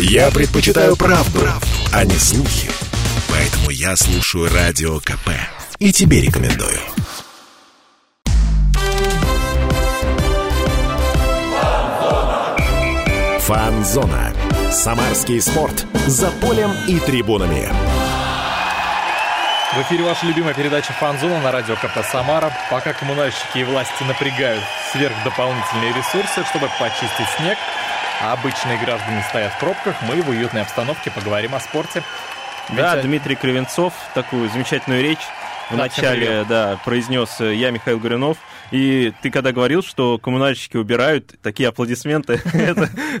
Я предпочитаю правду, правду, а не слухи. Поэтому я слушаю Радио КП. И тебе рекомендую. Фанзона. Самарский спорт. За полем и трибунами. В эфире ваша любимая передача «Фанзона» на радио КП «Самара». Пока коммунальщики и власти напрягают сверхдополнительные ресурсы, чтобы почистить снег, а обычные граждане стоят в пробках, мы в уютной обстановке поговорим о спорте. Да, Ведь... Дмитрий Кривенцов такую замечательную речь в да, начале да, произнес э, я, Михаил Горюнов. И ты когда говорил, что коммунальщики убирают, такие аплодисменты,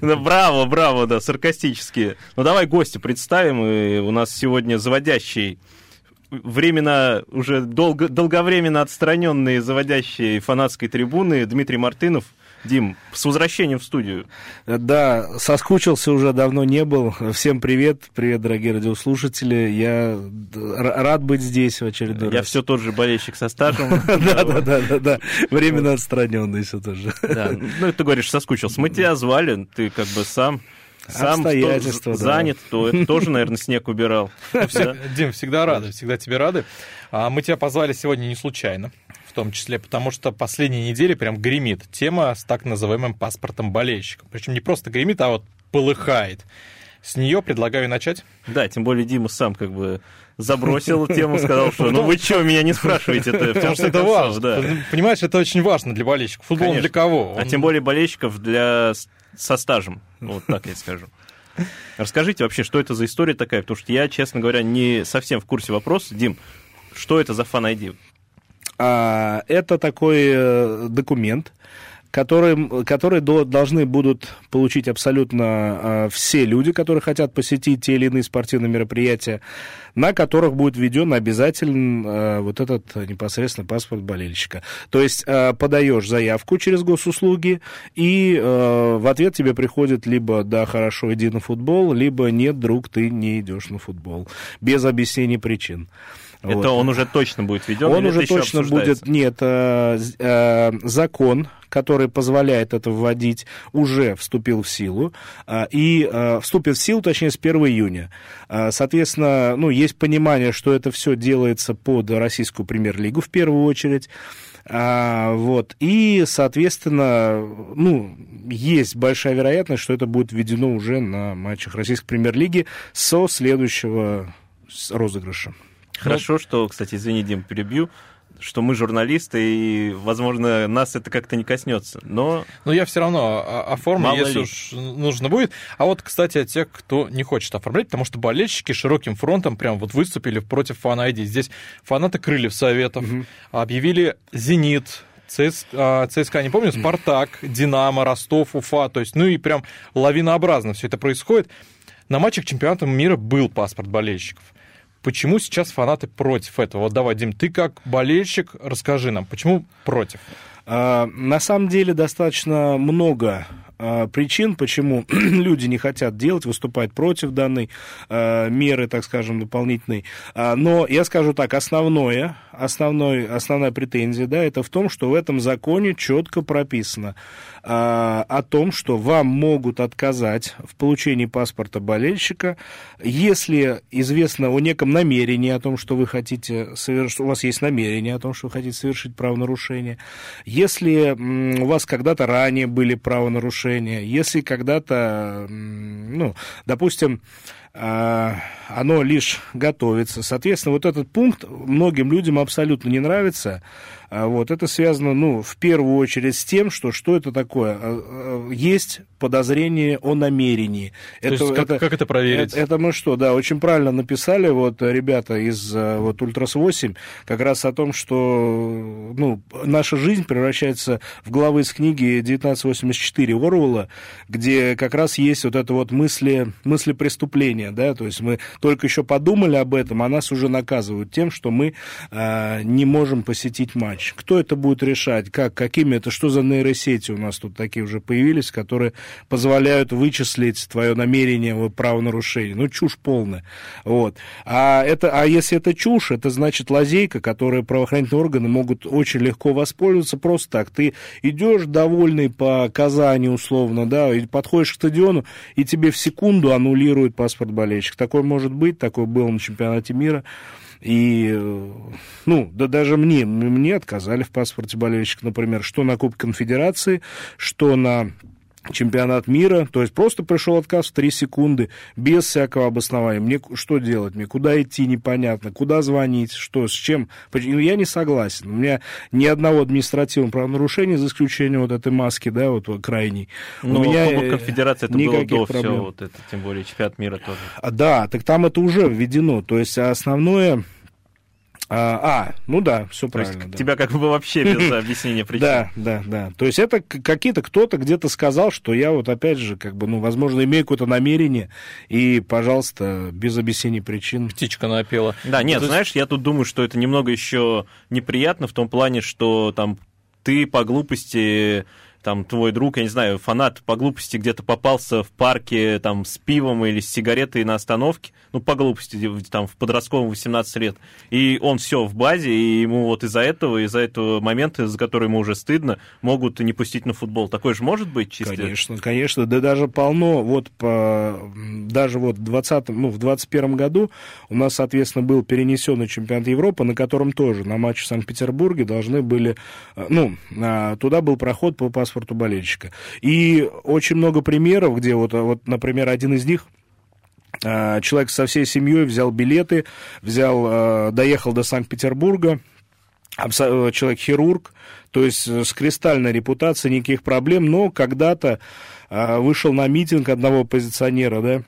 браво, браво, да, саркастические. Ну давай гостя представим. у нас сегодня заводящий временно, уже долго, долговременно отстраненные заводящие фанатской трибуны Дмитрий Мартынов. Дим, с возвращением в студию. Да, соскучился уже, давно не был. Всем привет, привет, дорогие радиослушатели. Я рад быть здесь в очередной Я раз. все тот же болельщик со стажем. Да, да, да, да, временно отстраненный все тоже. Да, ну ты говоришь, соскучился. Мы тебя звали, ты как бы сам сам Обстоятельства, да. занят, то это тоже, наверное, снег убирал. Дим, всегда рады, всегда тебе рады. А мы тебя позвали сегодня не случайно, в том числе потому, что последние недели прям гремит тема с так называемым паспортом болельщика. Причем не просто гремит, а вот полыхает. С нее предлагаю начать. Да, тем более Дима сам как бы забросил тему, сказал, что ну вы что, меня не спрашиваете это? Потому что это важно. Да. Понимаешь, это очень важно для болельщиков. Футбол для кого? А тем более болельщиков для со стажем. Вот так я скажу. Расскажите вообще, что это за история такая, потому что я, честно говоря, не совсем в курсе вопроса. Дим, что это за фан-айди? А, это такой э, документ, которые, которые до, должны будут получить абсолютно э, все люди, которые хотят посетить те или иные спортивные мероприятия, на которых будет введен обязательно э, вот этот непосредственно паспорт болельщика. То есть э, подаешь заявку через госуслуги, и э, в ответ тебе приходит либо «да, хорошо, иди на футбол», либо «нет, друг, ты не идешь на футбол», без объяснений причин. Это вот. он уже точно будет введен? Он уже точно будет, нет, э, э, закон, который позволяет это вводить, уже вступил в силу, э, и э, вступит в силу, точнее, с 1 июня. Э, соответственно, ну, есть понимание, что это все делается под российскую премьер-лигу в первую очередь, а, вот. И, соответственно, ну, есть большая вероятность, что это будет введено уже на матчах российской премьер-лиги со следующего розыгрыша. Хорошо, ну, что, кстати, извини, Дим, перебью, что мы журналисты, и, возможно, нас это как-то не коснется. Но, но я все равно оформлю, если ли. уж нужно будет. А вот, кстати, те, кто не хочет оформлять, потому что болельщики широким фронтом прям вот выступили против фан -айди. Здесь фанаты Крыльев Советов угу. объявили «Зенит», ЦСКА, ЦСКА, не помню, Спартак, Динамо, Ростов, Уфа. То есть, ну и прям лавинообразно все это происходит. На матчах чемпионата мира был паспорт болельщиков. Почему сейчас фанаты против этого? Вот давай, Дим, ты как болельщик, расскажи нам, почему против? А, на самом деле достаточно много а, причин, почему люди не хотят делать, выступать против данной а, меры, так скажем, дополнительной. Но я скажу так, основное, основной, основная претензия, да, это в том, что в этом законе четко прописано о том, что вам могут отказать в получении паспорта болельщика, если известно о неком намерении о том, что вы хотите совершить, у вас есть намерение о том, что вы хотите совершить правонарушение, если у вас когда-то ранее были правонарушения. Если когда-то, ну, допустим, а, оно лишь готовится. Соответственно, вот этот пункт многим людям абсолютно не нравится. А вот, это связано, ну, в первую очередь с тем, что что это такое? А, есть подозрение о намерении. То это, есть, как, это, как это проверить? Это, это мы что, да, очень правильно написали, вот, ребята из вот, Ультрас 8, как раз о том, что, ну, наша жизнь превращается в главы из книги 1984 Орвелла, где как раз есть вот это вот мысли, мысли преступления нарушение, да, то есть мы только еще подумали об этом, а нас уже наказывают тем, что мы э, не можем посетить матч. Кто это будет решать, как, какими, это что за нейросети у нас тут такие уже появились, которые позволяют вычислить твое намерение правонарушения. Ну, чушь полная. Вот. А, это, а если это чушь, это значит лазейка, которой правоохранительные органы могут очень легко воспользоваться просто так. Ты идешь довольный по Казани условно, да, и подходишь к стадиону, и тебе в секунду аннулируют паспорт болельщика. Такое может быть, такое было на чемпионате мира. И, ну, да даже мне, мне отказали в паспорте болельщика, например, что на Кубке Конфедерации, что на чемпионат мира, то есть просто пришел отказ в 3 секунды, без всякого обоснования. Мне что делать? Мне куда идти, непонятно, куда звонить, что, с чем? Ну, я не согласен. У меня ни одного административного правонарушения, за исключением вот этой маски, да, вот крайней. Но у меня Кубок э, Конфедерации это было до проблем. всего, вот это, тем более чемпионат мира тоже. А, да, так там это уже введено. То есть основное а, а, ну да, все правильно. Есть, да. Тебя как бы вообще без объяснения причин. Да, да, да. То есть это какие-то кто-то где-то сказал, что я вот опять же, как бы, ну, возможно, имею какое-то намерение, и, пожалуйста, без объяснения причин. Птичка напела. Да, нет, знаешь, я тут думаю, что это немного еще неприятно в том плане, что там ты по глупости там твой друг, я не знаю, фанат по глупости где-то попался в парке там с пивом или с сигаретой на остановке, ну, по глупости, там, в подростковом 18 лет, и он все в базе, и ему вот из-за этого, из-за этого момента, за который ему уже стыдно, могут не пустить на футбол. Такое же может быть чисто? Конечно, конечно, да даже полно, вот по, даже вот в 20 ну, в 21 году у нас, соответственно, был перенесенный чемпионат Европы, на котором тоже на матче в Санкт-Петербурге должны были, э, ну, туда был проход по паспорту болельщика. И очень много примеров, где вот, вот например, один из них а, человек со всей семьей взял билеты, взял, а, доехал до Санкт-Петербурга, человек хирург, то есть с кристальной репутацией, никаких проблем, но когда-то а, вышел на митинг одного оппозиционера, да,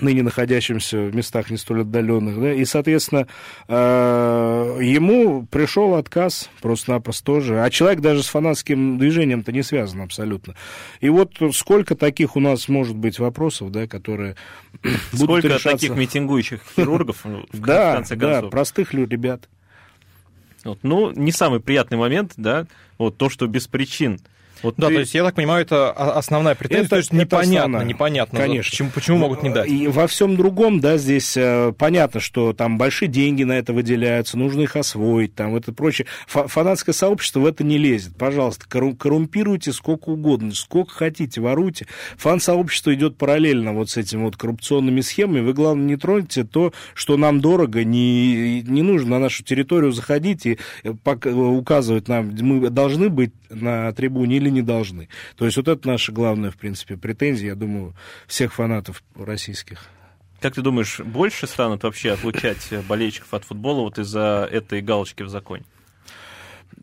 ныне находящимся в местах не столь отдаленных, да, и, соответственно, э, ему пришел отказ просто-напросто тоже, а человек даже с фанатским движением-то не связан абсолютно. И вот сколько таких у нас может быть вопросов, да, которые сколько будут решаться... таких митингующих хирургов в да, конце концов. Да, простых ребят. Вот, ну, не самый приятный момент, да, вот то, что без причин вот да, ты... то есть я так понимаю, это основная претензия, это, то есть непонятно, основная. непонятно, Конечно. Почему, почему могут не дать. И во всем другом, да, здесь э, понятно, что там большие деньги на это выделяются, нужно их освоить, там это прочее. Фанатское сообщество в это не лезет. Пожалуйста, коррумпируйте сколько угодно, сколько хотите, воруйте. Фан-сообщество идет параллельно вот с этими вот коррупционными схемами. Вы, главное, не троньте то, что нам дорого, не, не нужно на нашу территорию заходить и э, указывать нам, мы должны быть на трибуне или не должны. То есть вот это наша главная, в принципе, претензия, я думаю, всех фанатов российских. Как ты думаешь, больше станут вообще отлучать болельщиков от футбола вот из-за этой галочки в законе?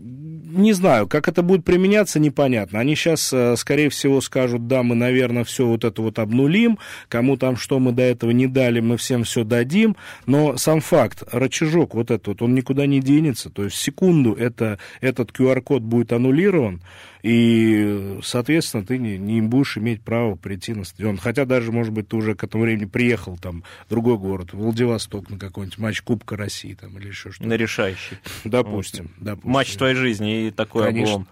Не знаю, как это будет применяться, непонятно. Они сейчас, э, скорее всего, скажут, да, мы, наверное, все вот это вот обнулим, кому там что мы до этого не дали, мы всем все дадим, но сам факт, рычажок вот этот вот, он никуда не денется, то есть в секунду это, этот QR-код будет аннулирован, и, соответственно, ты не, не будешь иметь права прийти на стадион. Хотя даже, может быть, ты уже к этому времени приехал там в другой город, в Владивосток на какой-нибудь матч Кубка России там, или еще что-то. На решающий. Допустим, вот. допустим. Матч твоей жизни и такой Конечно. облом.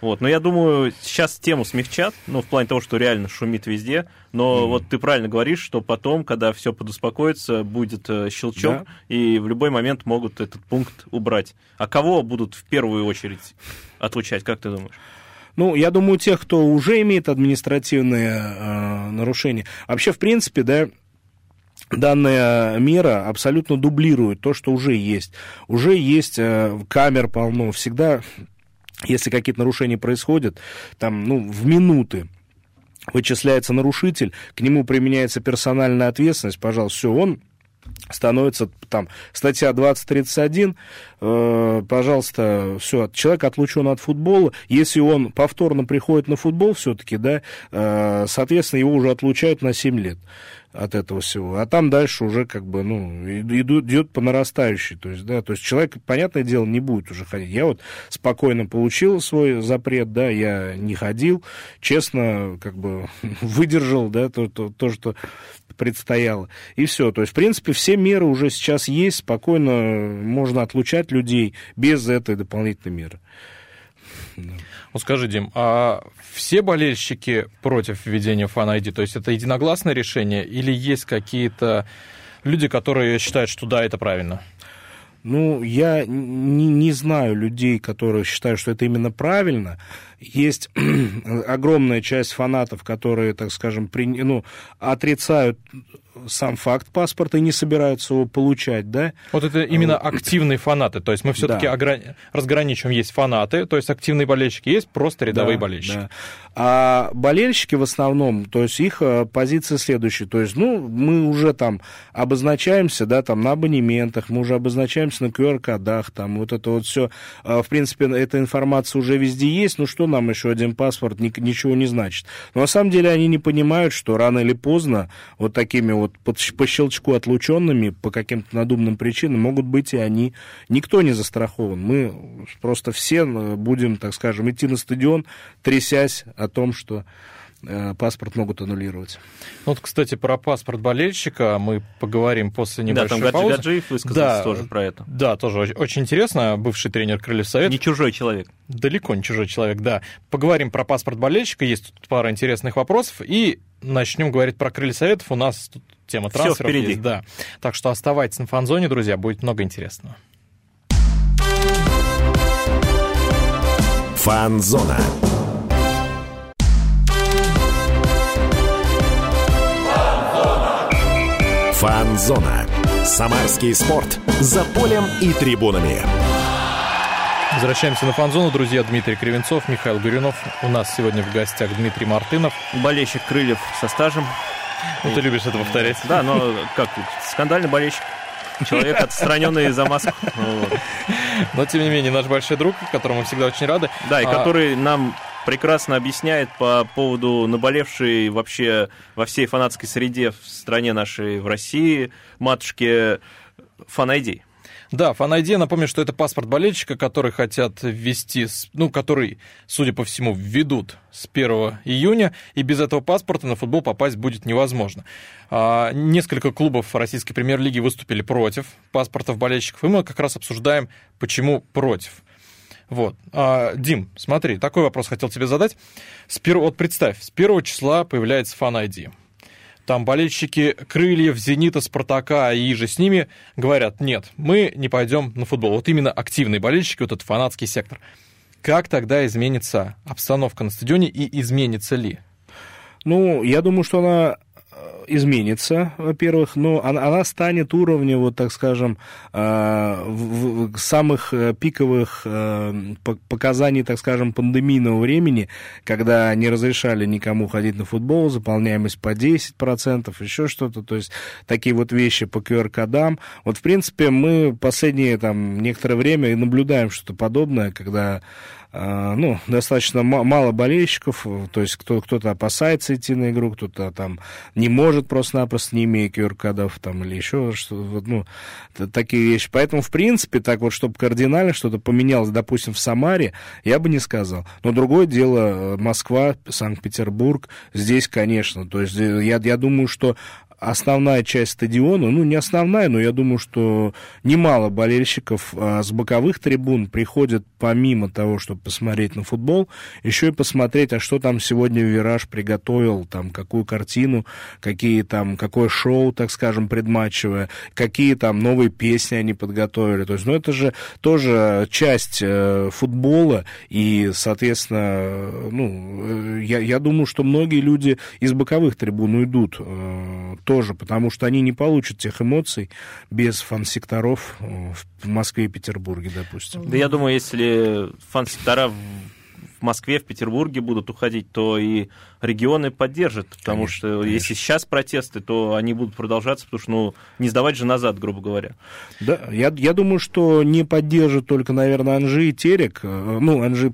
Вот. Но я думаю, сейчас тему смягчат, ну, в плане того, что реально шумит везде. Но mm. вот ты правильно говоришь, что потом, когда все подуспокоится, будет э, щелчок, да. и в любой момент могут этот пункт убрать. А кого будут в первую очередь отлучать, как ты думаешь? Ну, я думаю, тех, кто уже имеет административные э, нарушения. Вообще, в принципе, да, данная мера абсолютно дублирует то, что уже есть. Уже есть э, камер полно, всегда, если какие-то нарушения происходят, там, ну, в минуты вычисляется нарушитель, к нему применяется персональная ответственность, пожалуйста, все, он становится там статья 2031, э, пожалуйста, все, человек отлучен от футбола. Если он повторно приходит на футбол все-таки, да, э, соответственно, его уже отлучают на 7 лет от этого всего. А там дальше уже как бы, ну, идут, идет по нарастающей. То есть, да, то есть человек, понятное дело, не будет уже ходить. Я вот спокойно получил свой запрет, да, я не ходил, честно, как бы выдержал, да, то, то, то что предстояло. И все. То есть, в принципе, все меры уже сейчас есть, спокойно можно отлучать людей без этой дополнительной меры. Вот скажи, Дим, а все болельщики против введения фан То есть это единогласное решение или есть какие-то люди, которые считают, что да, это правильно? Ну, я не, не знаю людей, которые считают, что это именно правильно. Есть огромная часть фанатов, которые, так скажем, при, ну, отрицают сам факт паспорта и не собираются его получать, да? Вот это именно активные фанаты, то есть мы все-таки да. ограни... разграничиваем, есть фанаты, то есть активные болельщики, есть просто рядовые да, болельщики. Да. А болельщики в основном, то есть их э, позиция следующая, то есть, ну, мы уже там обозначаемся, да, там на абонементах, мы уже обозначаемся на QR-кодах, там вот это вот все, э, в принципе, эта информация уже везде есть, ну что нам еще один паспорт ничего не значит. Но на самом деле они не понимают, что рано или поздно вот такими вот по щелчку отлученными по каким-то надуманным причинам могут быть и они. Никто не застрахован. Мы просто все э, будем, так скажем, идти на стадион, трясясь о том, что паспорт могут аннулировать. Вот, кстати, про паспорт болельщика мы поговорим после небольшой да, там паузы. Гаджиев высказался да, тоже про это. Да, тоже очень интересно. Бывший тренер Крыльев Совет. Не чужой человек. Далеко не чужой человек, да. Поговорим про паспорт болельщика. Есть тут пара интересных вопросов. И начнем говорить про Крылья Советов. У нас тут тема трансферов есть. Да. Так что оставайтесь на фан-зоне, друзья. Будет много интересного. Фан-зона. Фан-зона. Самарский спорт. За полем и трибунами. Возвращаемся на фан-зону, друзья. Дмитрий Кривенцов, Михаил Горюнов. У нас сегодня в гостях Дмитрий Мартынов. Болельщик Крыльев со стажем. Ну, ты любишь это повторять. Да, но как, скандальный болельщик. Человек, отстраненный за маску. Но, тем не менее, наш большой друг, которому мы всегда очень рады. Да, и а... который нам прекрасно объясняет по поводу наболевшей вообще во всей фанатской среде в стране нашей, в России, матушке фанайдей. Да, ID, напомню, что это паспорт болельщика, который хотят ввести, ну, который, судя по всему, введут с 1 июня, и без этого паспорта на футбол попасть будет невозможно. А, несколько клубов российской премьер-лиги выступили против паспортов болельщиков, и мы как раз обсуждаем, почему против. Вот. А, Дим, смотри, такой вопрос хотел тебе задать. С пер... Вот представь, с первого числа появляется Fan ID. Там болельщики Крыльев, Зенита, Спартака и же с ними говорят, нет, мы не пойдем на футбол. Вот именно активные болельщики, вот этот фанатский сектор. Как тогда изменится обстановка на стадионе и изменится ли? Ну, я думаю, что она изменится, во-первых, но она, она станет уровня, вот так скажем, э, в, самых э, пиковых э, показаний, так скажем, пандемийного времени, когда не разрешали никому ходить на футбол, заполняемость по 10%, еще что-то, то есть такие вот вещи по QR-кодам. Вот, в принципе, мы последнее там некоторое время наблюдаем что-то подобное, когда ну, достаточно мало болельщиков, то есть кто, кто-то опасается идти на игру, кто-то там не может просто-напросто, не имея QR-кодов там или еще что-то, ну, такие вещи. Поэтому, в принципе, так вот, чтобы кардинально что-то поменялось, допустим, в Самаре, я бы не сказал. Но другое дело, Москва, Санкт-Петербург, здесь, конечно, то есть э, я, я думаю, что основная часть стадиона, ну, не основная, но я думаю, что немало болельщиков а, с боковых трибун приходят помимо того, чтобы посмотреть на футбол, еще и посмотреть, а что там сегодня Вираж приготовил, там, какую картину, какие там, какое шоу, так скажем, предматчевое, какие там новые песни они подготовили. То есть, ну, это же тоже часть э, футбола, и, соответственно, ну, э, я, я думаю, что многие люди из боковых трибун уйдут э, тоже, потому что они не получат тех эмоций без фан-секторов э, в Москве и Петербурге, допустим. Да я думаю, если фан-сектора в Москве, в Петербурге будут уходить, то и регионы поддержат, потому конечно, что конечно. если сейчас протесты, то они будут продолжаться, потому что ну, не сдавать же назад, грубо говоря. Да, я, я думаю, что не поддержат только, наверное, Анжи и Терек. Ну, Анжи,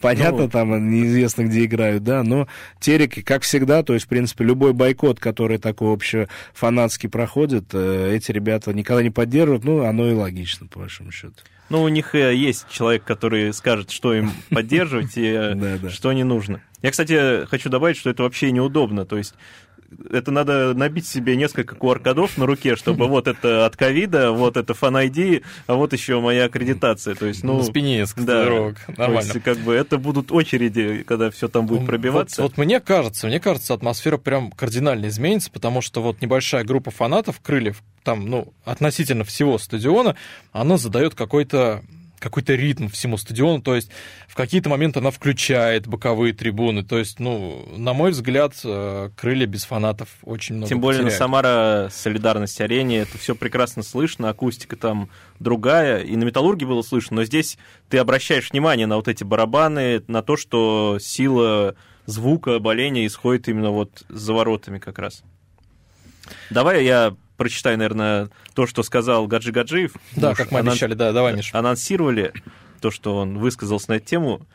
понятно, ну, там неизвестно, где играют, да, но Терек, как всегда, то есть, в принципе, любой бойкот, который такой вообще фанатский проходит, э, эти ребята никогда не поддерживают, ну, оно и логично, по большому счету. Ну, у них э, есть человек, который скажет, что им поддерживать и э, что не нужно. Я, кстати, хочу добавить, что это вообще неудобно. То есть это надо набить себе несколько QR-кодов на руке, чтобы вот это от ковида, вот это Fan ID, а вот еще моя аккредитация. То есть, ну, на спине несколько да, Нормально. То есть, как бы это будут очереди, когда все там будет пробиваться. Вот, вот мне кажется, мне кажется, атмосфера прям кардинально изменится, потому что вот небольшая группа фанатов Крыльев, там, ну, относительно всего стадиона, она задает какой-то какой-то ритм всему стадиону, то есть в какие-то моменты она включает боковые трибуны, то есть, ну, на мой взгляд, э, крылья без фанатов очень много Тем более потеряют. на Самара Солидарность арене, это все прекрасно слышно, акустика там другая, и на Металлурге было слышно, но здесь ты обращаешь внимание на вот эти барабаны, на то, что сила звука боления исходит именно вот за воротами как раз. Давай я прочитаю, наверное, то, что сказал Гаджи Гаджиев. Да, как мы анон... обещали, да, давай, Миш. Анонсировали то, что он высказался на эту тему.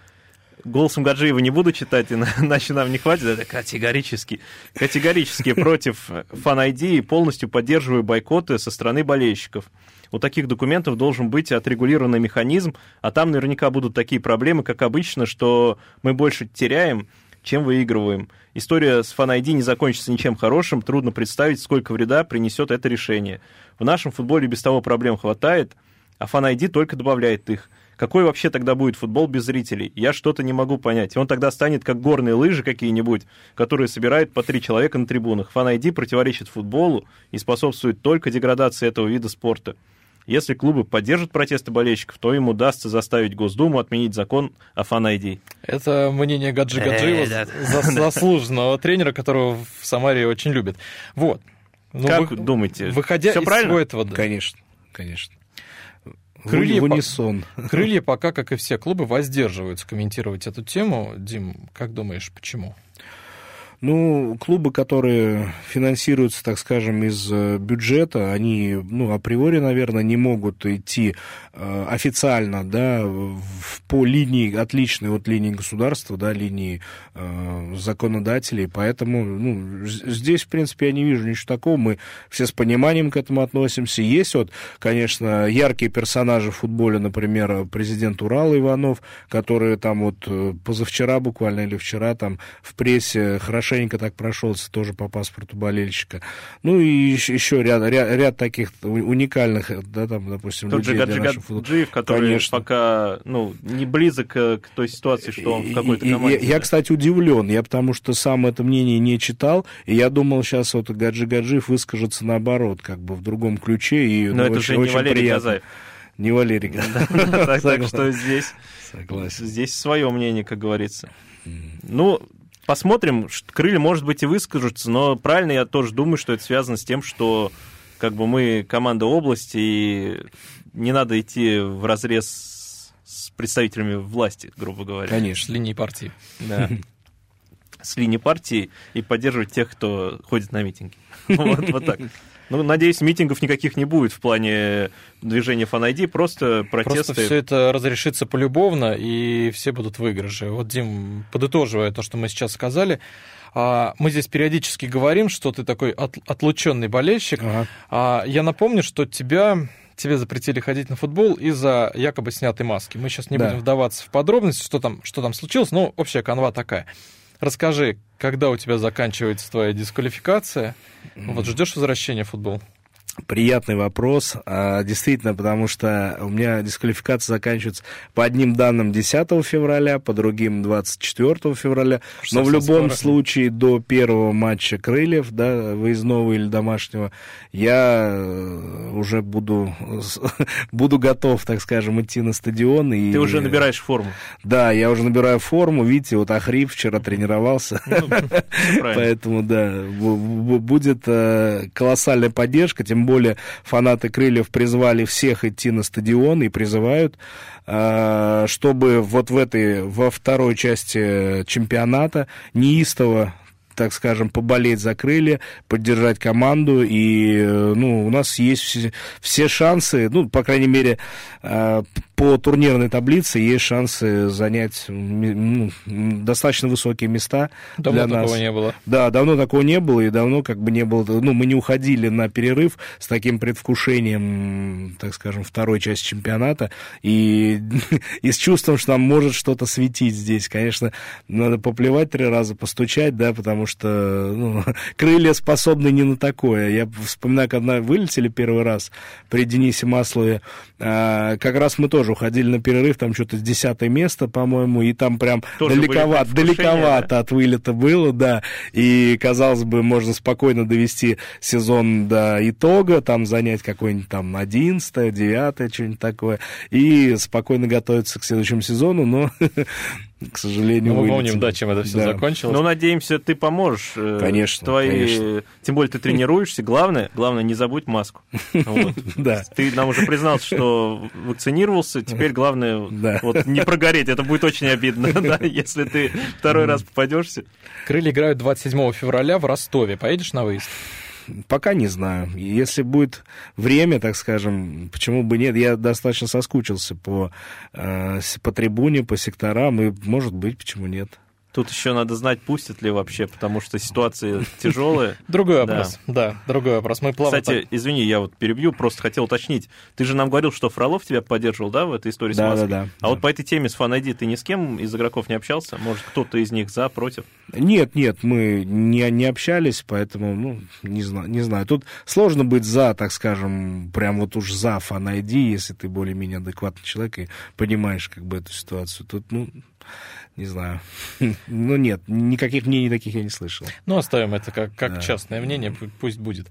Голосом Гаджиева не буду читать, иначе нам не хватит. Это категорически, категорически против фан и полностью поддерживаю бойкоты со стороны болельщиков. У таких документов должен быть отрегулированный механизм, а там наверняка будут такие проблемы, как обычно, что мы больше теряем, чем выигрываем. История с Fan ID не закончится ничем хорошим, трудно представить, сколько вреда принесет это решение. В нашем футболе без того проблем хватает, а Fan ID только добавляет их. Какой вообще тогда будет футбол без зрителей? Я что-то не могу понять. Он тогда станет как горные лыжи какие-нибудь, которые собирают по три человека на трибунах. ID противоречит футболу и способствует только деградации этого вида спорта. Если клубы поддержат протесты болельщиков, то им удастся заставить Госдуму отменить закон о фан-айди. Это мнение Гаджи Гаджиева, заслуженного тренера, которого в Самаре очень любят. Вот. Ну, как вы, думаете, выходя все из правильно? всего этого... Конечно, конечно. Крылья, в унисон. Крылья пока, как и все клубы, воздерживаются комментировать эту тему. Дим, как думаешь, почему? Ну, клубы, которые финансируются, так скажем, из э, бюджета, они, ну, априори, наверное, не могут идти э, официально, да, в, по линии, отличной от линии государства, да, линии э, законодателей, поэтому, ну, здесь, в принципе, я не вижу ничего такого, мы все с пониманием к этому относимся. Есть вот, конечно, яркие персонажи в футболе, например, президент Урала Иванов, который там вот э, позавчера буквально или вчера там в прессе хорошо хорошенько так прошелся тоже по паспорту болельщика. Ну и еще ряд, ряд, ряд таких уникальных, да, там, допустим, Тот людей же Гаджиев, который Конечно. пока, ну, не близок к той ситуации, что он в какой-то команде. Я, я, кстати, удивлен, я потому что сам это мнение не читал, и я думал, сейчас вот Гаджи Гаджиев выскажется наоборот, как бы в другом ключе. И, Но ну, это же не Валерий Казаев. Не Валерий Так что здесь здесь свое мнение, как говорится. Ну, посмотрим, крылья, может быть, и выскажутся, но правильно я тоже думаю, что это связано с тем, что как бы мы команда области, и не надо идти в разрез с представителями власти, грубо говоря. Конечно, с линии партии. Да. С линии партии и поддерживать тех, кто ходит на митинги. Вот, вот так. Ну, надеюсь, митингов никаких не будет в плане движения фан просто протесты. Просто все это разрешится полюбовно, и все будут выигрыши. Вот, Дим, подытоживая то, что мы сейчас сказали, а, мы здесь периодически говорим, что ты такой отлученный болельщик. Ага. А, я напомню, что тебя тебе запретили ходить на футбол из-за якобы снятой маски. Мы сейчас не да. будем вдаваться в подробности, что там, что там случилось, но общая канва такая. Расскажи, когда у тебя заканчивается твоя дисквалификация? Вот ждешь возвращения в футбол? Приятный вопрос, а, действительно, потому что у меня дисквалификация заканчивается по одним данным 10 февраля, по другим 24 февраля, но в любом скоро. случае до первого матча крыльев, да, выездного или домашнего, я э, уже буду, буду готов, так скажем, идти на стадион. И... Ты уже набираешь форму. Да, я уже набираю форму, видите, вот Ахрип вчера тренировался, ну, поэтому, да, будет э, колоссальная поддержка, тем более фанаты «Крыльев» призвали всех идти на стадион и призывают, а, чтобы вот в этой, во второй части чемпионата неистово так скажем, поболеть за крылья, поддержать команду, и, ну, у нас есть все, все шансы, ну, по крайней мере, а, по турнирной таблице есть шансы занять ну, достаточно высокие места давно для нас. такого не было. Да, давно такого не было, и давно как бы не было... Ну, мы не уходили на перерыв с таким предвкушением, так скажем, второй части чемпионата, и, и с чувством, что нам может что-то светить здесь. Конечно, надо поплевать три раза, постучать, да, потому что ну, крылья способны не на такое. Я вспоминаю, когда вылетели первый раз при Денисе Маслове, а, как раз мы тоже уходили на перерыв, там что-то с десятое место, по-моему, и там прям тоже далековато, далековато да? от вылета было, да, и, казалось бы, можно спокойно довести сезон до итога, там занять какой-нибудь там одиннадцатое, девятое, что-нибудь такое, и спокойно готовиться к следующему сезону, но к сожалению, ну, мы помним, да, чем это все да. закончилось. Ну, надеемся, ты поможешь. Э, конечно, твои... конечно. Тем более ты тренируешься. Главное, главное, не забудь маску. Да. Ты нам уже признался, что вакцинировался. Теперь главное вот не прогореть. Это будет очень обидно, да, если ты второй раз попадешься. Крылья играют 27 февраля в Ростове. Поедешь на выезд? Пока не знаю. Если будет время, так скажем, почему бы нет? Я достаточно соскучился по, э, по трибуне, по секторам, и, может быть, почему нет. Тут еще надо знать, пустят ли вообще, потому что ситуация тяжелая. Другой вопрос, да, другой вопрос. Мы плавно Кстати, извини, я вот перебью, просто хотел уточнить. Ты же нам говорил, что Фролов тебя поддерживал, да, в этой истории с Маской? Да, да, А вот по этой теме с Фанайди ты ни с кем из игроков не общался? Может, кто-то из них за, против? Нет, нет, мы не, не общались, поэтому, ну, не знаю, не знаю. Тут сложно быть за, так скажем, прям вот уж за Фанайди, если ты более-менее адекватный человек и понимаешь как бы эту ситуацию. Тут, ну, не знаю. ну, нет, никаких мнений таких я не слышал. Ну, оставим это как, как да. частное мнение, пусть будет.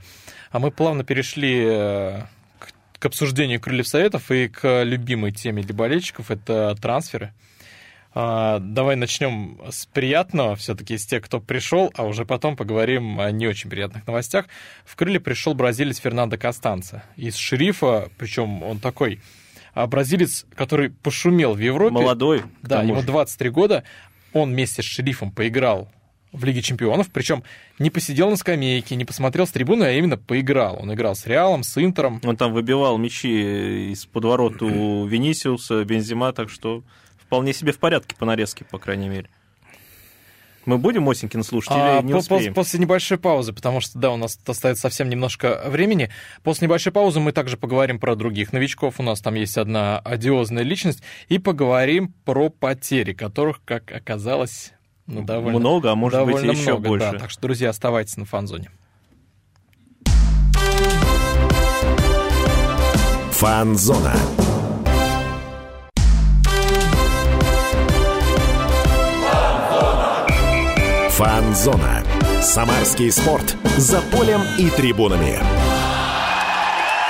А мы плавно перешли э, к, к обсуждению крыльев советов и к любимой теме для болельщиков — это трансферы. А, давай начнем с приятного, все-таки с тех, кто пришел, а уже потом поговорим о не очень приятных новостях. В крылья пришел бразилец Фернандо Костанца из шерифа, причем он такой бразилец, который пошумел в Европе. Молодой. Да, ему 23 года. Он вместе с шерифом поиграл в Лиге Чемпионов, причем не посидел на скамейке, не посмотрел с трибуны, а именно поиграл. Он играл с Реалом, с Интером. Он там выбивал мячи из подворот у Венисиуса, Бензима, так что вполне себе в порядке по нарезке, по крайней мере. Мы будем Осенькин слушать а, или не успеем? После небольшой паузы, потому что, да, у нас остается совсем немножко времени. После небольшой паузы мы также поговорим про других новичков. У нас там есть одна одиозная личность. И поговорим про потери, которых, как оказалось, ну, довольно много, а может быть еще много, больше. Да, так что, друзья, оставайтесь на фанзоне. Фанзона. Фанзона. Самарский спорт. За полем и трибунами.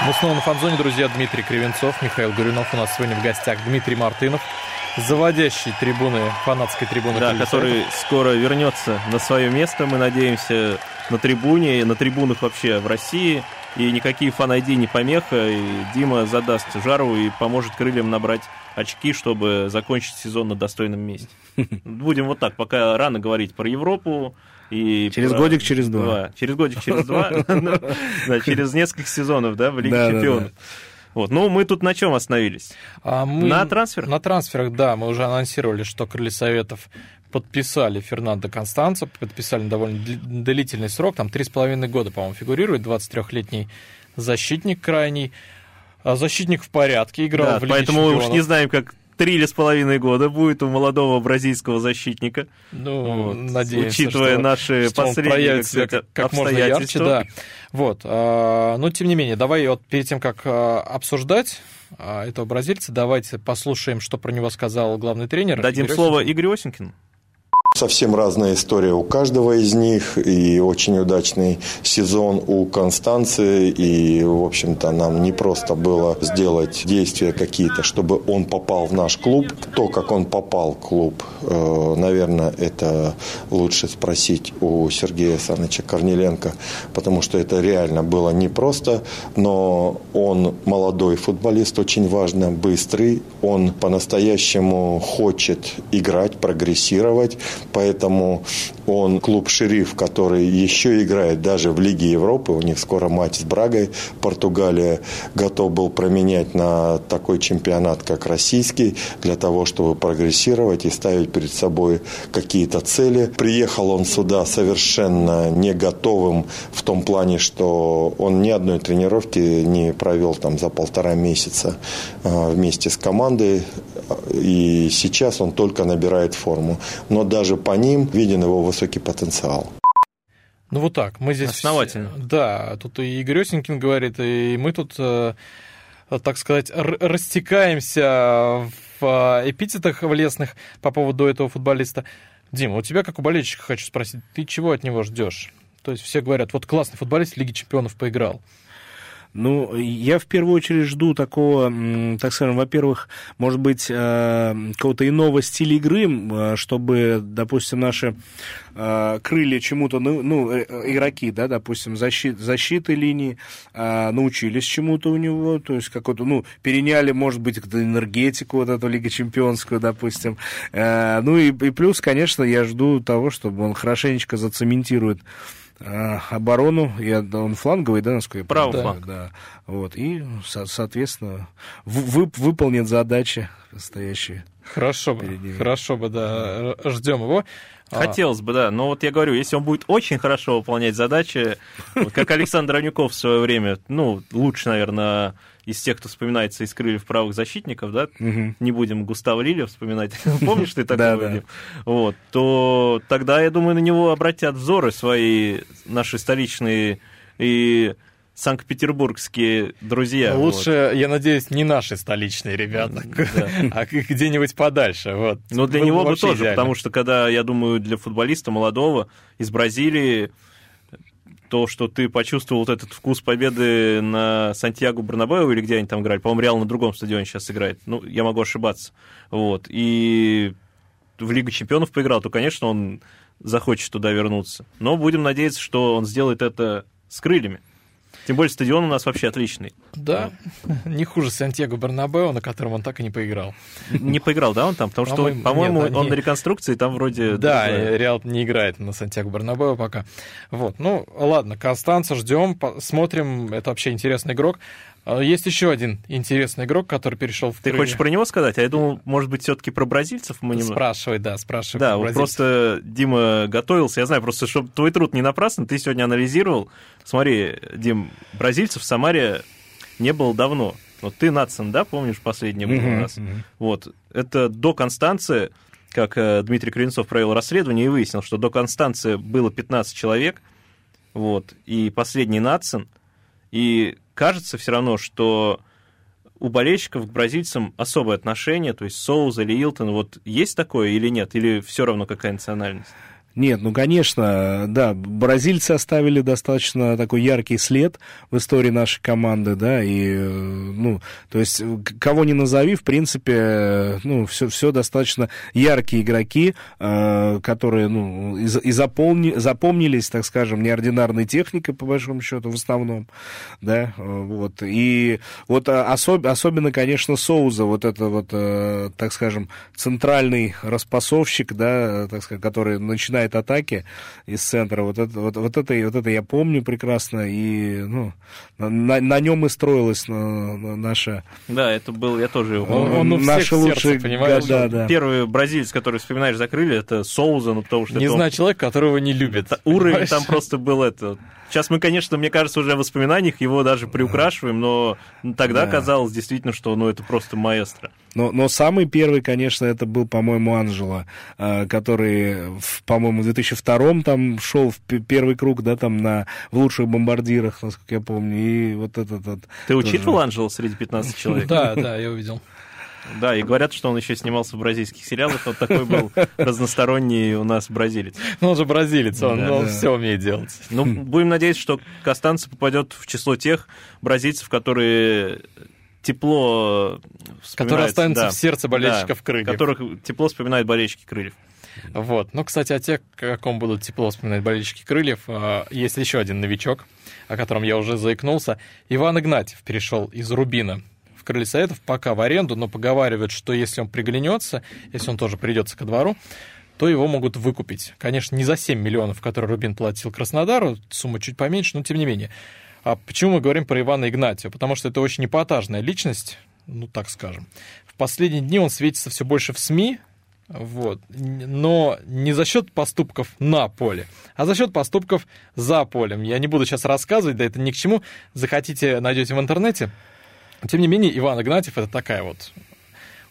Мы снова на фанзоне, друзья. Дмитрий Кривенцов, Михаил Горюнов. У нас сегодня в гостях Дмитрий Мартынов, заводящий трибуны, фанатской трибуны. Да, который скоро вернется на свое место, мы надеемся, на трибуне, на трибунах вообще в России. И никакие фан-айди не помеха, и Дима задаст жару и поможет крыльям набрать очки, чтобы закончить сезон на достойном месте. Будем вот так, пока рано говорить про Европу. И через про... годик, через два. два. Через годик, через два. Да, через несколько сезонов, да, в Лиге Чемпионов. Вот. Ну, мы тут на чем остановились? А мы... На трансферах? На трансферах, да. Мы уже анонсировали, что Крылья Советов подписали Фернандо Констанца, подписали довольно длительный срок, там три с половиной года, по-моему, фигурирует, 23-летний защитник крайний. А защитник в порядке, играл да, в Лиге поэтому чемпионов. уж не знаем, как три или с половиной года будет у молодого бразильского защитника. Ну, вот, надеемся, Учитывая что, наши что последние себя как, как можно ярче, да. Вот, а, но тем не менее, давай вот перед тем, как а, обсуждать этого бразильца, давайте послушаем, что про него сказал главный тренер. Дадим Игорь слово Игорю Осенькину. Совсем разная история у каждого из них, и очень удачный сезон у Констанции, и, в общем-то, нам не просто было сделать действия какие-то, чтобы он попал в наш клуб. То, как он попал в клуб, э, наверное, это лучше спросить у Сергея Саныча Корнеленко, потому что это реально было непросто, но он молодой футболист, очень важно, быстрый, он по-настоящему хочет играть, прогрессировать, поэтому он клуб «Шериф», который еще играет даже в Лиге Европы, у них скоро матч с Брагой, Португалия готов был променять на такой чемпионат, как российский, для того, чтобы прогрессировать и ставить перед собой какие-то цели. Приехал он сюда совершенно не готовым в том плане, что он ни одной тренировки не провел там за полтора месяца а, вместе с командой. И сейчас он только набирает форму. Но даже по ним виден его высокий потенциал. Ну вот так, мы здесь... Основательно. Да, тут и Игорь Осенькин говорит, и мы тут, э, так сказать, растекаемся в э, эпитетах в лесных по поводу этого футболиста. Дима, у тебя, как у болельщика, хочу спросить, ты чего от него ждешь? То есть все говорят, вот классный футболист в Лиге Чемпионов поиграл. Ну, я в первую очередь жду такого, так скажем, во-первых, может быть, э, какого-то иного стиля игры, э, чтобы, допустим, наши э, крылья чему-то, ну, игроки, да, допустим, защит, защиты линии научились чему-то у него, то есть какой-то, ну, переняли, может быть, энергетику вот эту Лига Чемпионскую, допустим. Ну и, и плюс, конечно, я жду того, чтобы он хорошенечко зацементирует а, оборону, и он фланговый, да, насколько я понимаю? Правый фланг. Да, вот, и, соответственно, вы, выполнит задачи настоящие. Хорошо бы, хорошо бы, да, ждем его. А. Хотелось бы, да. Но вот я говорю, если он будет очень хорошо выполнять задачи, как Александр Анюков в свое время, ну, лучше, наверное, из тех, кто вспоминается из крыльев правых защитников, да, угу. не будем Густава Лиля вспоминать, помнишь ты такого? Да, да. Вот, то тогда, я думаю, на него обратят взоры свои наши столичные и санкт-петербургские друзья. Лучше, вот. я надеюсь, не наши столичные ребята, да. а где-нибудь подальше. Вот. Но для него бы тоже, идеально. потому что когда, я думаю, для футболиста молодого из Бразилии то, что ты почувствовал вот этот вкус победы на Сантьяго Барнабео или где они там играли, по-моему, Реал на другом стадионе сейчас играет, ну, я могу ошибаться, вот, и в Лигу чемпионов поиграл, то, конечно, он захочет туда вернуться. Но будем надеяться, что он сделает это с крыльями. Тем более стадион у нас вообще отличный. Да, не хуже Сантьяго Барнабео, на котором он так и не поиграл. Не поиграл, да, он там? Потому что, по-моему, он не... на реконструкции там вроде... Да, Реал не играет на Сантьяго Барнабео пока. Вот, ну, ладно, Констанца ждем, смотрим, это вообще интересный игрок. А, есть еще один интересный игрок, который перешел в Ты крылья. хочешь про него сказать? А я думал, может быть, все-таки про бразильцев мы немного... Спрашивай, да, спрашивай. Да, вот просто Дима готовился. Я знаю, просто, чтобы твой труд не напрасно, ты сегодня анализировал. Смотри, Дим, бразильцев в Самаре не было давно. Вот ты, Натсон, да, помнишь, последний был у нас? Вот. Это до Констанции, как э, Дмитрий Кривенцов провел расследование и выяснил, что до Констанции было 15 человек, вот, и последний Натсон, и кажется все равно, что у болельщиков к бразильцам особое отношение, то есть Соуза или Илтон, вот есть такое или нет, или все равно какая национальность? Нет, ну, конечно, да, бразильцы оставили достаточно такой яркий след в истории нашей команды, да, и, э, ну, то есть, кого ни назови, в принципе, ну, все, все достаточно яркие игроки, э, которые, ну, и, и заполни, запомнились, так скажем, неординарной техникой, по большому счету, в основном, да, вот, и вот особ, особенно, конечно, Соуза, вот это вот, э, так скажем, центральный распасовщик, да, так сказать, который начинает начинает атаки из центра. Вот это, вот, вот это, вот это я помню прекрасно, и ну, на, на нем и строилась на, на наша... Да, это был, я тоже его Он, он наши лучшие понимаешь? Да, да. Первый бразилец, который вспоминаешь, закрыли, это Соуза, ну потому что... Не знаю, человек, которого не любит. Уровень там просто был это Сейчас мы, конечно, мне кажется, уже в воспоминаниях его даже приукрашиваем, но тогда да. казалось действительно, что ну, это просто маэстро. Но, но самый первый, конечно, это был, по-моему, Анжела, а, который, по-моему, в 2002 там шел в первый круг, да, там на, в лучших бомбардирах, насколько я помню, и вот этот... этот Ты учитывал Анжела среди 15 человек? Да, да, я увидел. Да, и говорят, что он еще снимался в бразильских сериалах. Вот такой был разносторонний у нас бразилец. Ну, он же бразилец, он, да, он да. все умеет делать. Ну, будем надеяться, что Костанца попадет в число тех бразильцев, которые тепло Которые останутся да, в сердце болельщиков да, крыльев. Которых тепло вспоминают болельщики крыльев. Вот. Ну, кстати, о тех, о ком будут тепло вспоминать болельщики крыльев, а, есть еще один новичок, о котором я уже заикнулся. Иван Игнатьев перешел из Рубина крылья советов пока в аренду, но поговаривают, что если он приглянется, если он тоже придется ко двору, то его могут выкупить. Конечно, не за 7 миллионов, которые Рубин платил Краснодару, сумма чуть поменьше, но тем не менее. А почему мы говорим про Ивана Игнатьева? Потому что это очень эпатажная личность, ну так скажем. В последние дни он светится все больше в СМИ, вот. Но не за счет поступков на поле, а за счет поступков за полем. Я не буду сейчас рассказывать, да это ни к чему. Захотите, найдете в интернете. Тем не менее, Иван Игнатьев это такая вот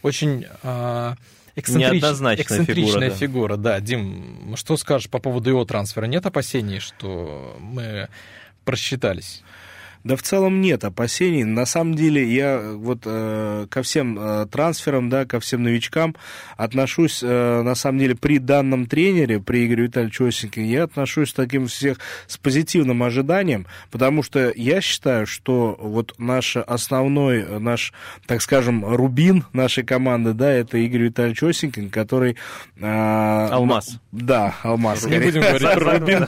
очень э, эксцентрич... эксцентричная фигура, да. фигура. Да, Дим, что скажешь по поводу его трансфера? Нет опасений, что мы просчитались? Да в целом нет опасений. На самом деле я вот э, ко всем э, трансферам, да, ко всем новичкам отношусь, э, на самом деле, при данном тренере, при Игоре Витальевиче Осенькине, я отношусь таким всех с позитивным ожиданием, потому что я считаю, что вот наш основной, наш, так скажем, рубин нашей команды, да, это Игорь Витальевич Осенькин, который... Э, Алмаз. Да, Алмаз. Не будем говорить про рубин,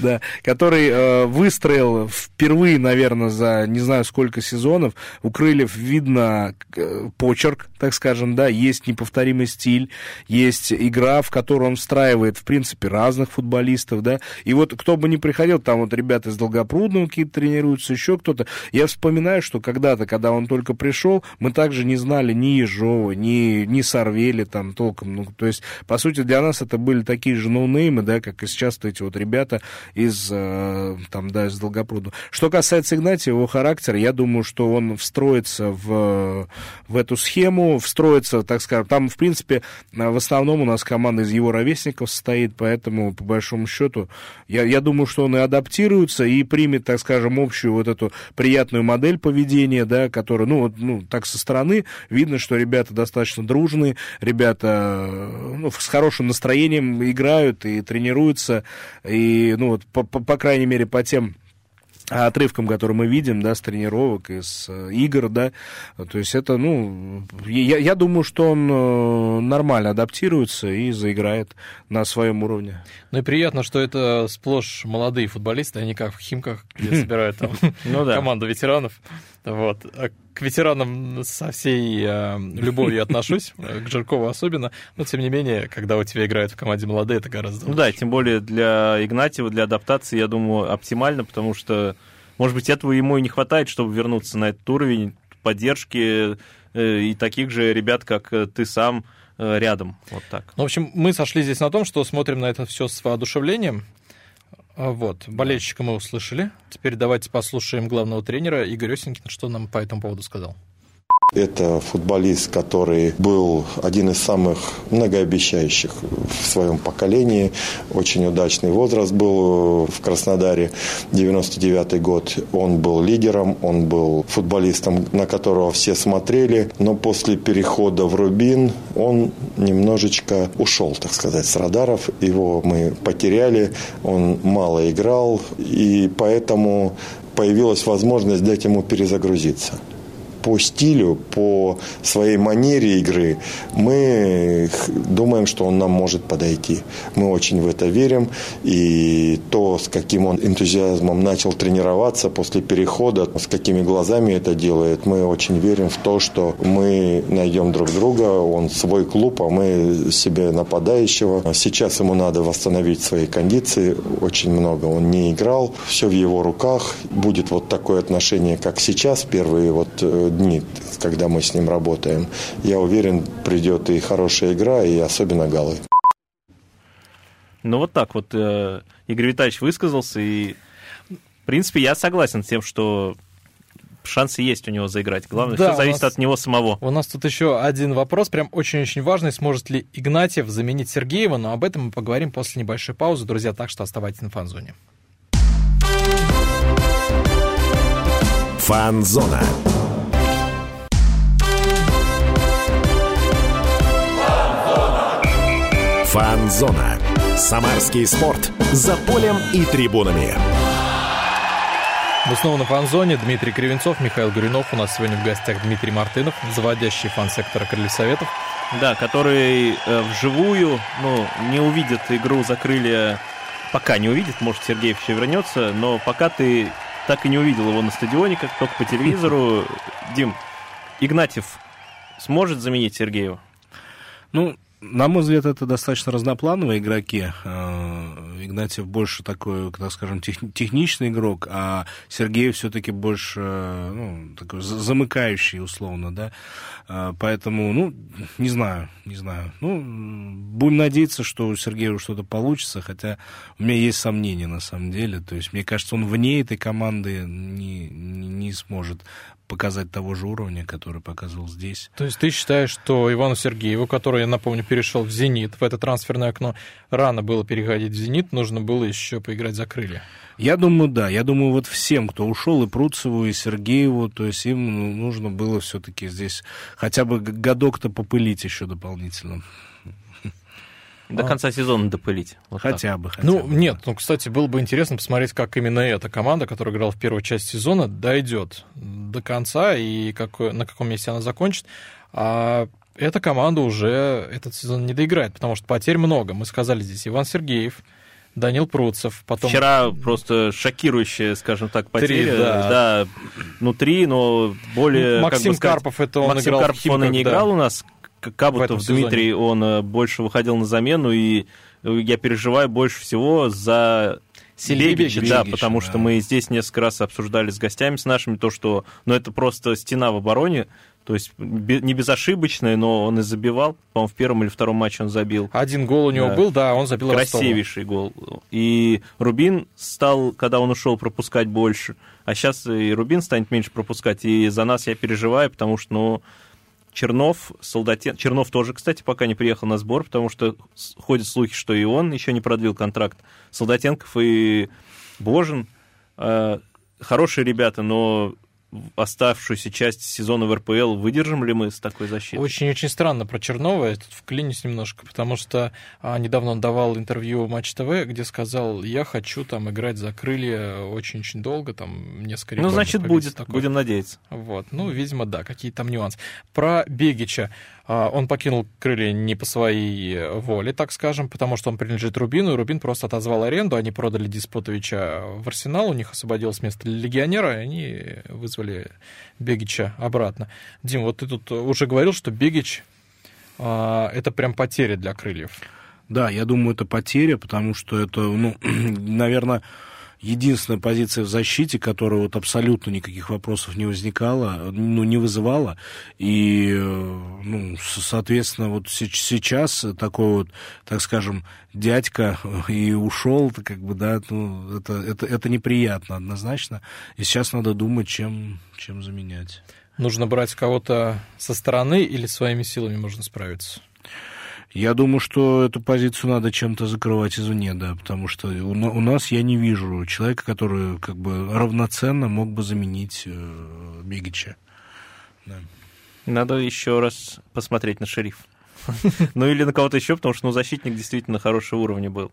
да. Который э, выстроил впервые, наверное, за не знаю сколько сезонов. У Крыльев видно э, почерк, так скажем, да, есть неповторимый стиль, есть игра, в которую он встраивает, в принципе, разных футболистов, да. И вот кто бы ни приходил, там вот ребята из Долгопрудного какие-то тренируются, еще кто-то. Я вспоминаю, что когда-то, когда он только пришел, мы также не знали ни Ежова, ни, ни Сорвели там толком. Ну, то есть, по сути, для нас это были такие же ноунеймы, да, как и сейчас эти вот ребята из, э, там, да, из Долгопрудного. Что касается касается Игнатия, его характер, я думаю, что он встроится в, в эту схему, встроится, так скажем, там, в принципе, в основном у нас команда из его ровесников состоит, поэтому, по большому счету, я, я думаю, что он и адаптируется, и примет, так скажем, общую вот эту приятную модель поведения, да, которая, ну, ну так со стороны видно, что ребята достаточно дружные, ребята ну, с хорошим настроением играют и тренируются, и, ну, вот, по, по, по крайней мере, по тем отрывкам, который мы видим, да, с тренировок, из э, игр, да, то есть это, ну, я, я думаю, что он э, нормально адаптируется и заиграет на своем уровне. Ну и приятно, что это сплошь молодые футболисты, они как в Химках, где собирают там ну команду ветеранов. Вот. А к ветеранам со всей э, любовью отношусь, э, к Жиркову особенно, но тем не менее, когда у тебя играют в команде молодые, это гораздо лучше. Ну да, тем более для Игнатьева, для адаптации, я думаю, оптимально, потому что, может быть, этого ему и не хватает, чтобы вернуться на этот уровень поддержки э, и таких же ребят, как э, ты сам, э, рядом. Вот так. Ну, в общем, мы сошли здесь на том, что смотрим на это все с воодушевлением. А, вот, болельщика мы услышали. Теперь давайте послушаем главного тренера Игоря Осенькина, что нам по этому поводу сказал. Это футболист, который был один из самых многообещающих в своем поколении. Очень удачный возраст был в Краснодаре. 99 год. Он был лидером, он был футболистом, на которого все смотрели. Но после перехода в Рубин он немножечко ушел, так сказать, с радаров. Его мы потеряли. Он мало играл. И поэтому появилась возможность дать ему перезагрузиться по стилю, по своей манере игры, мы думаем, что он нам может подойти. Мы очень в это верим. И то, с каким он энтузиазмом начал тренироваться после перехода, с какими глазами это делает, мы очень верим в то, что мы найдем друг друга, он свой клуб, а мы себе нападающего. Сейчас ему надо восстановить свои кондиции, очень много он не играл, все в его руках. Будет вот такое отношение, как сейчас, первые вот э, дни, когда мы с ним работаем. Я уверен, придет и хорошая игра, и особенно голы. Ну вот так вот э, Игорь Витальевич высказался, и в принципе я согласен с тем, что шансы есть у него заиграть. Главное, да, все зависит нас, от него самого. У нас тут еще один вопрос, прям очень-очень важный. Сможет ли Игнатьев заменить Сергеева? Но об этом мы поговорим после небольшой паузы, друзья, так что оставайтесь на фан-зоне. Фан-зона. Фан-зона. Самарский спорт. За полем и трибунами. Мы снова на фан-зоне. Дмитрий Кривенцов, Михаил Гуринов. У нас сегодня в гостях Дмитрий Мартынов, заводящий фан-сектора Крыльев Советов. Да, который э, вживую ну, не увидит игру за крылья, пока не увидит, может, Сергеев еще вернется, но пока ты так и не увидел его на стадионе, как только по телевизору. Дим, Игнатьев сможет заменить Сергеева? Ну, На мой взгляд, это достаточно разноплановые игроки. Э, Игнатьев больше такой, так скажем, тех, техничный игрок, а Сергей все-таки больше ну, такой замыкающий, условно, да. Э, поэтому, ну, не знаю, не знаю. Ну, будем надеяться, что у Сергея что-то получится, хотя у меня есть сомнения на самом деле. То есть, мне кажется, он вне этой команды не, не сможет показать того же уровня, который показывал здесь. То есть ты считаешь, что Ивану Сергееву, который, я напомню, перешел в «Зенит», в это трансферное окно, рано было переходить в «Зенит», нужно было еще поиграть за крылья? Я думаю, да. Я думаю, вот всем, кто ушел, и Пруцеву, и Сергееву, то есть им ну, нужно было все-таки здесь хотя бы годок-то попылить еще дополнительно. До а. конца сезона допылить. Вот хотя так. бы. Хотя ну, бы, нет, ну, кстати, было бы интересно посмотреть, как именно эта команда, которая играла в первую часть сезона, дойдет до конца и как, на каком месте она закончит. А эта команда уже этот сезон не доиграет, потому что потерь много. Мы сказали здесь Иван Сергеев, Данил Пруцев. Потом... Вчера просто шокирующие, скажем так, потери. Три, да. да. Ну, три, но более... Максим как бы сказать, Карпов, это он Максим играл Карпов, в Химках, он и не да. играл у нас Кабутов Дмитрий, он э, больше выходил на замену, и э, я переживаю больше всего за Бегича, да, потому да. что мы здесь несколько раз обсуждали с гостями с нашими то, что ну, это просто стена в обороне, то есть не безошибочная, но он и забивал. По-моему, в первом или втором матче он забил. Один гол у него да. был, да, он забил Красивейший Ростову. гол. И Рубин стал, когда он ушел, пропускать больше. А сейчас и Рубин станет меньше пропускать. И за нас я переживаю, потому что, ну, Чернов, Солдатен... Чернов тоже, кстати, пока не приехал на сбор, потому что ходят слухи, что и он еще не продлил контракт. Солдатенков и Божин э, хорошие ребята, но оставшуюся часть сезона в РПЛ выдержим ли мы с такой защитой? Очень-очень странно про Чернова, я тут вклинюсь немножко, потому что а, недавно он давал интервью Матч ТВ, где сказал, я хочу там играть за крылья очень-очень долго, там несколько Ну, значит, будет, такое. будем надеяться. Вот, ну, видимо, да, какие там нюансы. Про Бегича. А, он покинул крылья не по своей воле, так скажем, потому что он принадлежит Рубину, и Рубин просто отозвал аренду, они продали Диспутовича в Арсенал, у них освободилось место легионера, и они вызвали Бегича обратно. Дим, вот ты тут уже говорил, что Бегич а, это прям потеря для крыльев. Да, я думаю, это потеря, потому что это, ну, наверное, единственная позиция в защите, которая вот абсолютно никаких вопросов не возникала, ну, не вызывала. И, ну, соответственно, вот сейчас такой вот, так скажем, дядька и ушел, как бы, да, ну, это, это, это неприятно однозначно. И сейчас надо думать, чем, чем заменять. Нужно брать кого-то со стороны или своими силами можно справиться? Я думаю, что эту позицию надо чем-то закрывать извне, да, потому что у, у нас я не вижу человека, который как бы равноценно мог бы заменить э, Бегича. Да. Надо еще раз посмотреть на шериф. Ну или на кого-то еще, потому что ну, защитник действительно хорошего уровня был.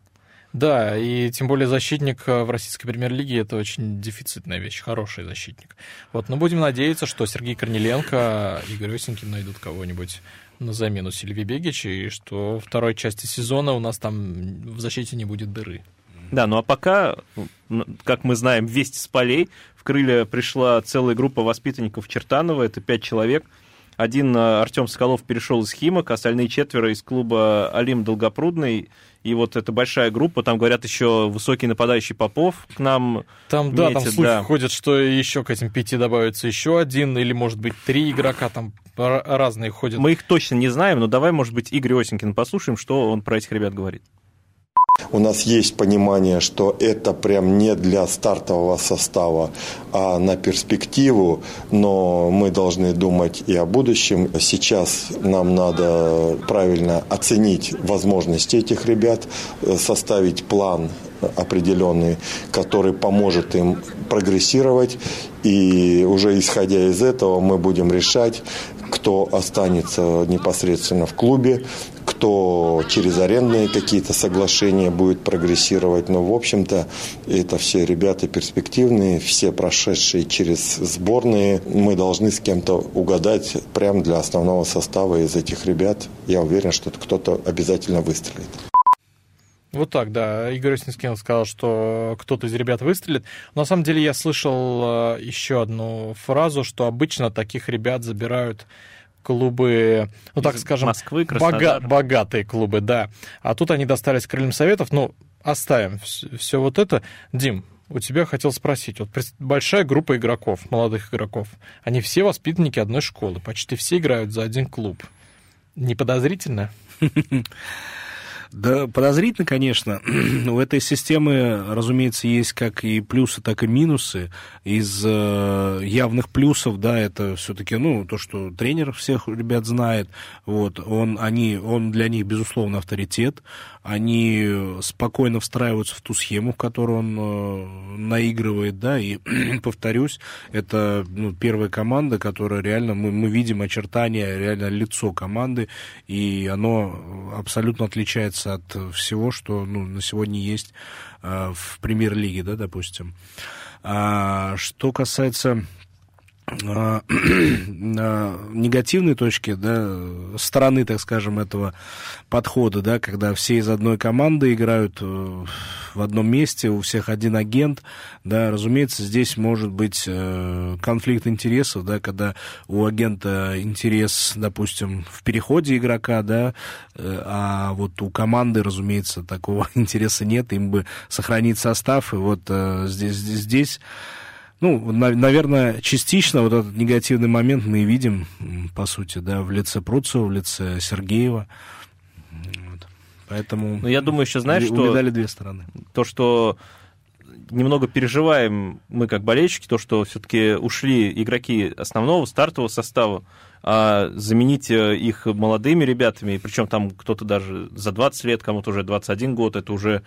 Да, и тем более защитник э, в российской премьер-лиге это очень дефицитная вещь, хороший защитник. Вот, но будем надеяться, что Сергей Корнеленко, Игорь Осенькин найдут кого-нибудь на замену Сильви Бегича, и что второй части сезона у нас там в защите не будет дыры. Да, ну а пока, как мы знаем, весть с полей. В крылья пришла целая группа воспитанников Чертанова, это пять человек. Один э, Артем Соколов перешел из Химок, остальные четверо из клуба Алим Долгопрудный. И вот эта большая группа, там говорят еще высокий нападающий Попов к нам. Там, метит, да, там слухи да. ходят, что еще к этим пяти добавится еще один, или, может быть, три игрока, там разные ходят. Мы их точно не знаем, но давай, может быть, Игорь Осенькин послушаем, что он про этих ребят говорит. У нас есть понимание, что это прям не для стартового состава, а на перспективу, но мы должны думать и о будущем. Сейчас нам надо правильно оценить возможности этих ребят, составить план определенный, который поможет им прогрессировать. И уже исходя из этого мы будем решать, кто останется непосредственно в клубе, кто через арендные какие-то соглашения будет прогрессировать. Но, в общем-то, это все ребята перспективные, все прошедшие через сборные. Мы должны с кем-то угадать прямо для основного состава из этих ребят. Я уверен, что кто-то обязательно выстрелит. Вот так, да. Игорь Снискин сказал, что кто-то из ребят выстрелит. На самом деле я слышал э, еще одну фразу, что обычно таких ребят забирают клубы, ну так скажем, Москвы, бога- богатые клубы, да. А тут они достались крыльям советов, ну, оставим все вот это. Дим, у тебя хотел спросить. Вот большая группа игроков, молодых игроков, они все воспитанники одной школы, почти все играют за один клуб. Не подозрительно? Да, подозрительно, конечно. У этой системы, разумеется, есть как и плюсы, так и минусы. Из э, явных плюсов, да, это все-таки, ну, то, что тренер всех ребят знает, вот, он, они, он для них, безусловно, авторитет. Они спокойно встраиваются в ту схему, в которую он э, наигрывает, да, и, повторюсь, это ну, первая команда, которая реально, мы, мы видим очертания, реально лицо команды, и оно абсолютно отличается от всего, что ну, на сегодня есть э, в премьер-лиге, да, допустим. А, что касается негативной точки, да, стороны, так скажем, этого подхода, да, когда все из одной команды играют э, в одном месте, у всех один агент, да, разумеется, здесь может быть э, конфликт интересов, да, когда у агента интерес, допустим, в переходе игрока, да, э, а вот у команды, разумеется, такого интереса нет, им бы сохранить состав, и вот здесь, здесь ну, наверное, частично вот этот негативный момент мы и видим, по сути, да, в лице Пруцева, в лице Сергеева. Вот. Поэтому... Ну, я думаю, еще знаешь, что... Увидали две стороны. То, что немного переживаем мы как болельщики, то, что все-таки ушли игроки основного стартового состава, а заменить э, их молодыми ребятами, причем там кто-то даже за 20 лет, кому-то уже 21 год, это уже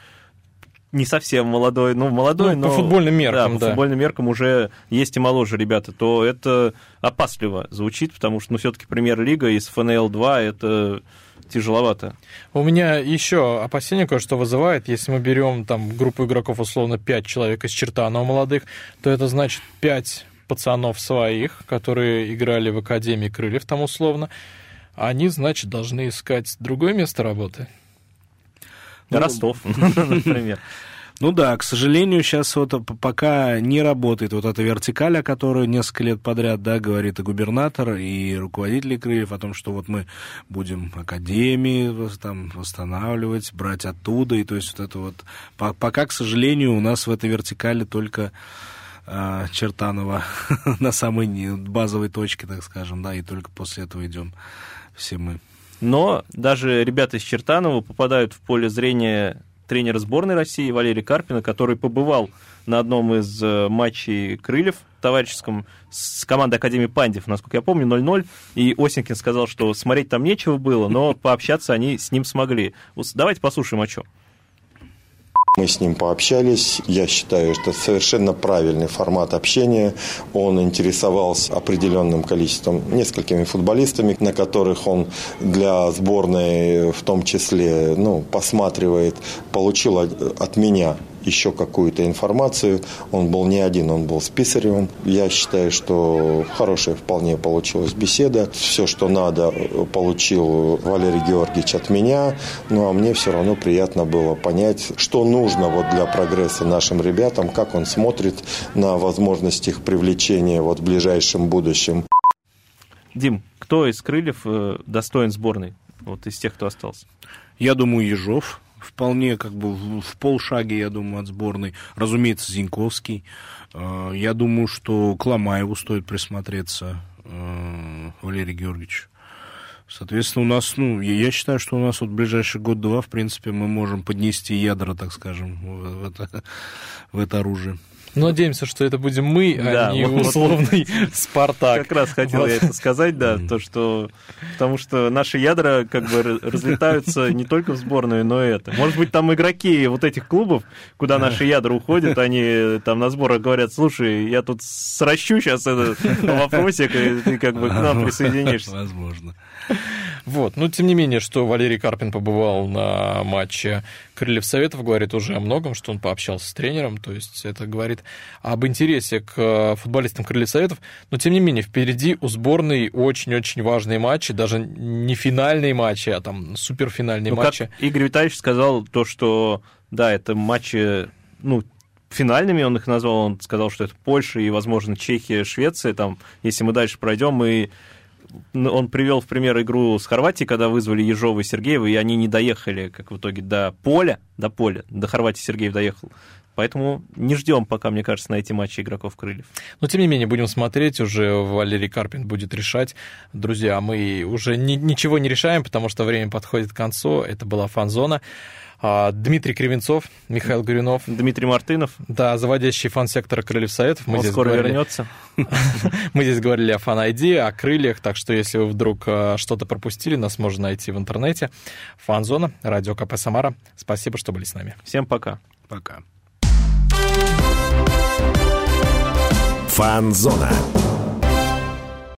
не совсем молодой, ну, молодой, ну, но... По футбольным меркам, да. По да. футбольным меркам уже есть и моложе ребята, то это опасливо звучит, потому что, ну, все таки премьер-лига из ФНЛ-2 это тяжеловато. У меня еще опасение кое-что вызывает. Если мы берем там группу игроков, условно, 5 человек из Чертанова молодых, то это значит 5 пацанов своих, которые играли в Академии Крыльев там условно. Они, значит, должны искать другое место работы. Ну, Ростов, например. Ну да, к сожалению, сейчас вот пока не работает вот эта вертикаль, о которой несколько лет подряд, да, говорит и губернатор, и руководители Крыльев о том, что вот мы будем академии там восстанавливать, брать оттуда, и то есть вот это вот... Пока, к сожалению, у нас в этой вертикали только э, Чертанова на самой базовой точке, так скажем, да, и только после этого идем все мы. Но даже ребята из Чертанова попадают в поле зрения тренера сборной России Валерия Карпина, который побывал на одном из э, матчей Крыльев товарищеском с командой Академии Пандев, насколько я помню, 0-0. И Осенькин сказал, что смотреть там нечего было, но пообщаться они с ним смогли. Давайте послушаем, о чем. Мы с ним пообщались. Я считаю, что совершенно правильный формат общения. Он интересовался определенным количеством, несколькими футболистами, на которых он для сборной в том числе ну, посматривает, получил от меня еще какую-то информацию. Он был не один, он был с Писаревым. Я считаю, что хорошая вполне получилась беседа. Все, что надо, получил Валерий Георгиевич от меня. Ну, а мне все равно приятно было понять, что нужно вот для прогресса нашим ребятам, как он смотрит на возможность их привлечения вот в ближайшем будущем. Дим, кто из крыльев э, достоин сборной? Вот из тех, кто остался. Я думаю, Ежов вполне как бы в, в полшаге, я думаю, от сборной. Разумеется, Зиньковский. Э, я думаю, что к Ломаеву стоит присмотреться, э, Валерий Георгиевич. Соответственно, у нас, ну, я считаю, что у нас вот ближайший год-два, в принципе, мы можем поднести ядра, так скажем, в это, в это оружие. Надеемся, что это будем мы, а да, а не вот, условный вот, Спартак. Как раз хотел вот. я это сказать, да, то, что... Потому что наши ядра как бы разлетаются не только в сборную, но и это. Может быть, там игроки вот этих клубов, куда наши ядра уходят, они там на сборах говорят, слушай, я тут сращу сейчас этот вопросик, и ты как бы к нам присоединишься. Возможно. Вот. Но, тем не менее, что Валерий Карпин побывал на матче Крыльев Советов, говорит уже о многом, что он пообщался с тренером, то есть это говорит об интересе к э, футболистам Крыльев Советов, но, тем не менее, впереди у сборной очень-очень важные матчи, даже не финальные матчи, а там суперфинальные ну, матчи. Как Игорь Витальевич сказал то, что, да, это матчи, ну, финальными он их назвал, он сказал, что это Польша и, возможно, Чехия, Швеция, там, если мы дальше пройдем, и он привел в пример игру с Хорватией, когда вызвали Ежова и Сергеева, и они не доехали, как в итоге, до поля, до поля, до Хорватии Сергеев доехал. Поэтому не ждем пока, мне кажется, на эти матчи игроков крыльев. Но тем не менее, будем смотреть, уже Валерий Карпин будет решать. Друзья, мы уже ни, ничего не решаем, потому что время подходит к концу. Это была фан-зона. А, Дмитрий Кривенцов, Михаил Горюнов. Дмитрий Мартынов. Да, заводящий фан-сектора Крыльев Советов. Мы Он здесь скоро говорили... вернется. Мы здесь говорили о фан-айди, о крыльях, так что если вы вдруг а, что-то пропустили, нас можно найти в интернете. Фан-зона, радио КП Самара. Спасибо, что были с нами. Всем пока. Пока. Фанзона.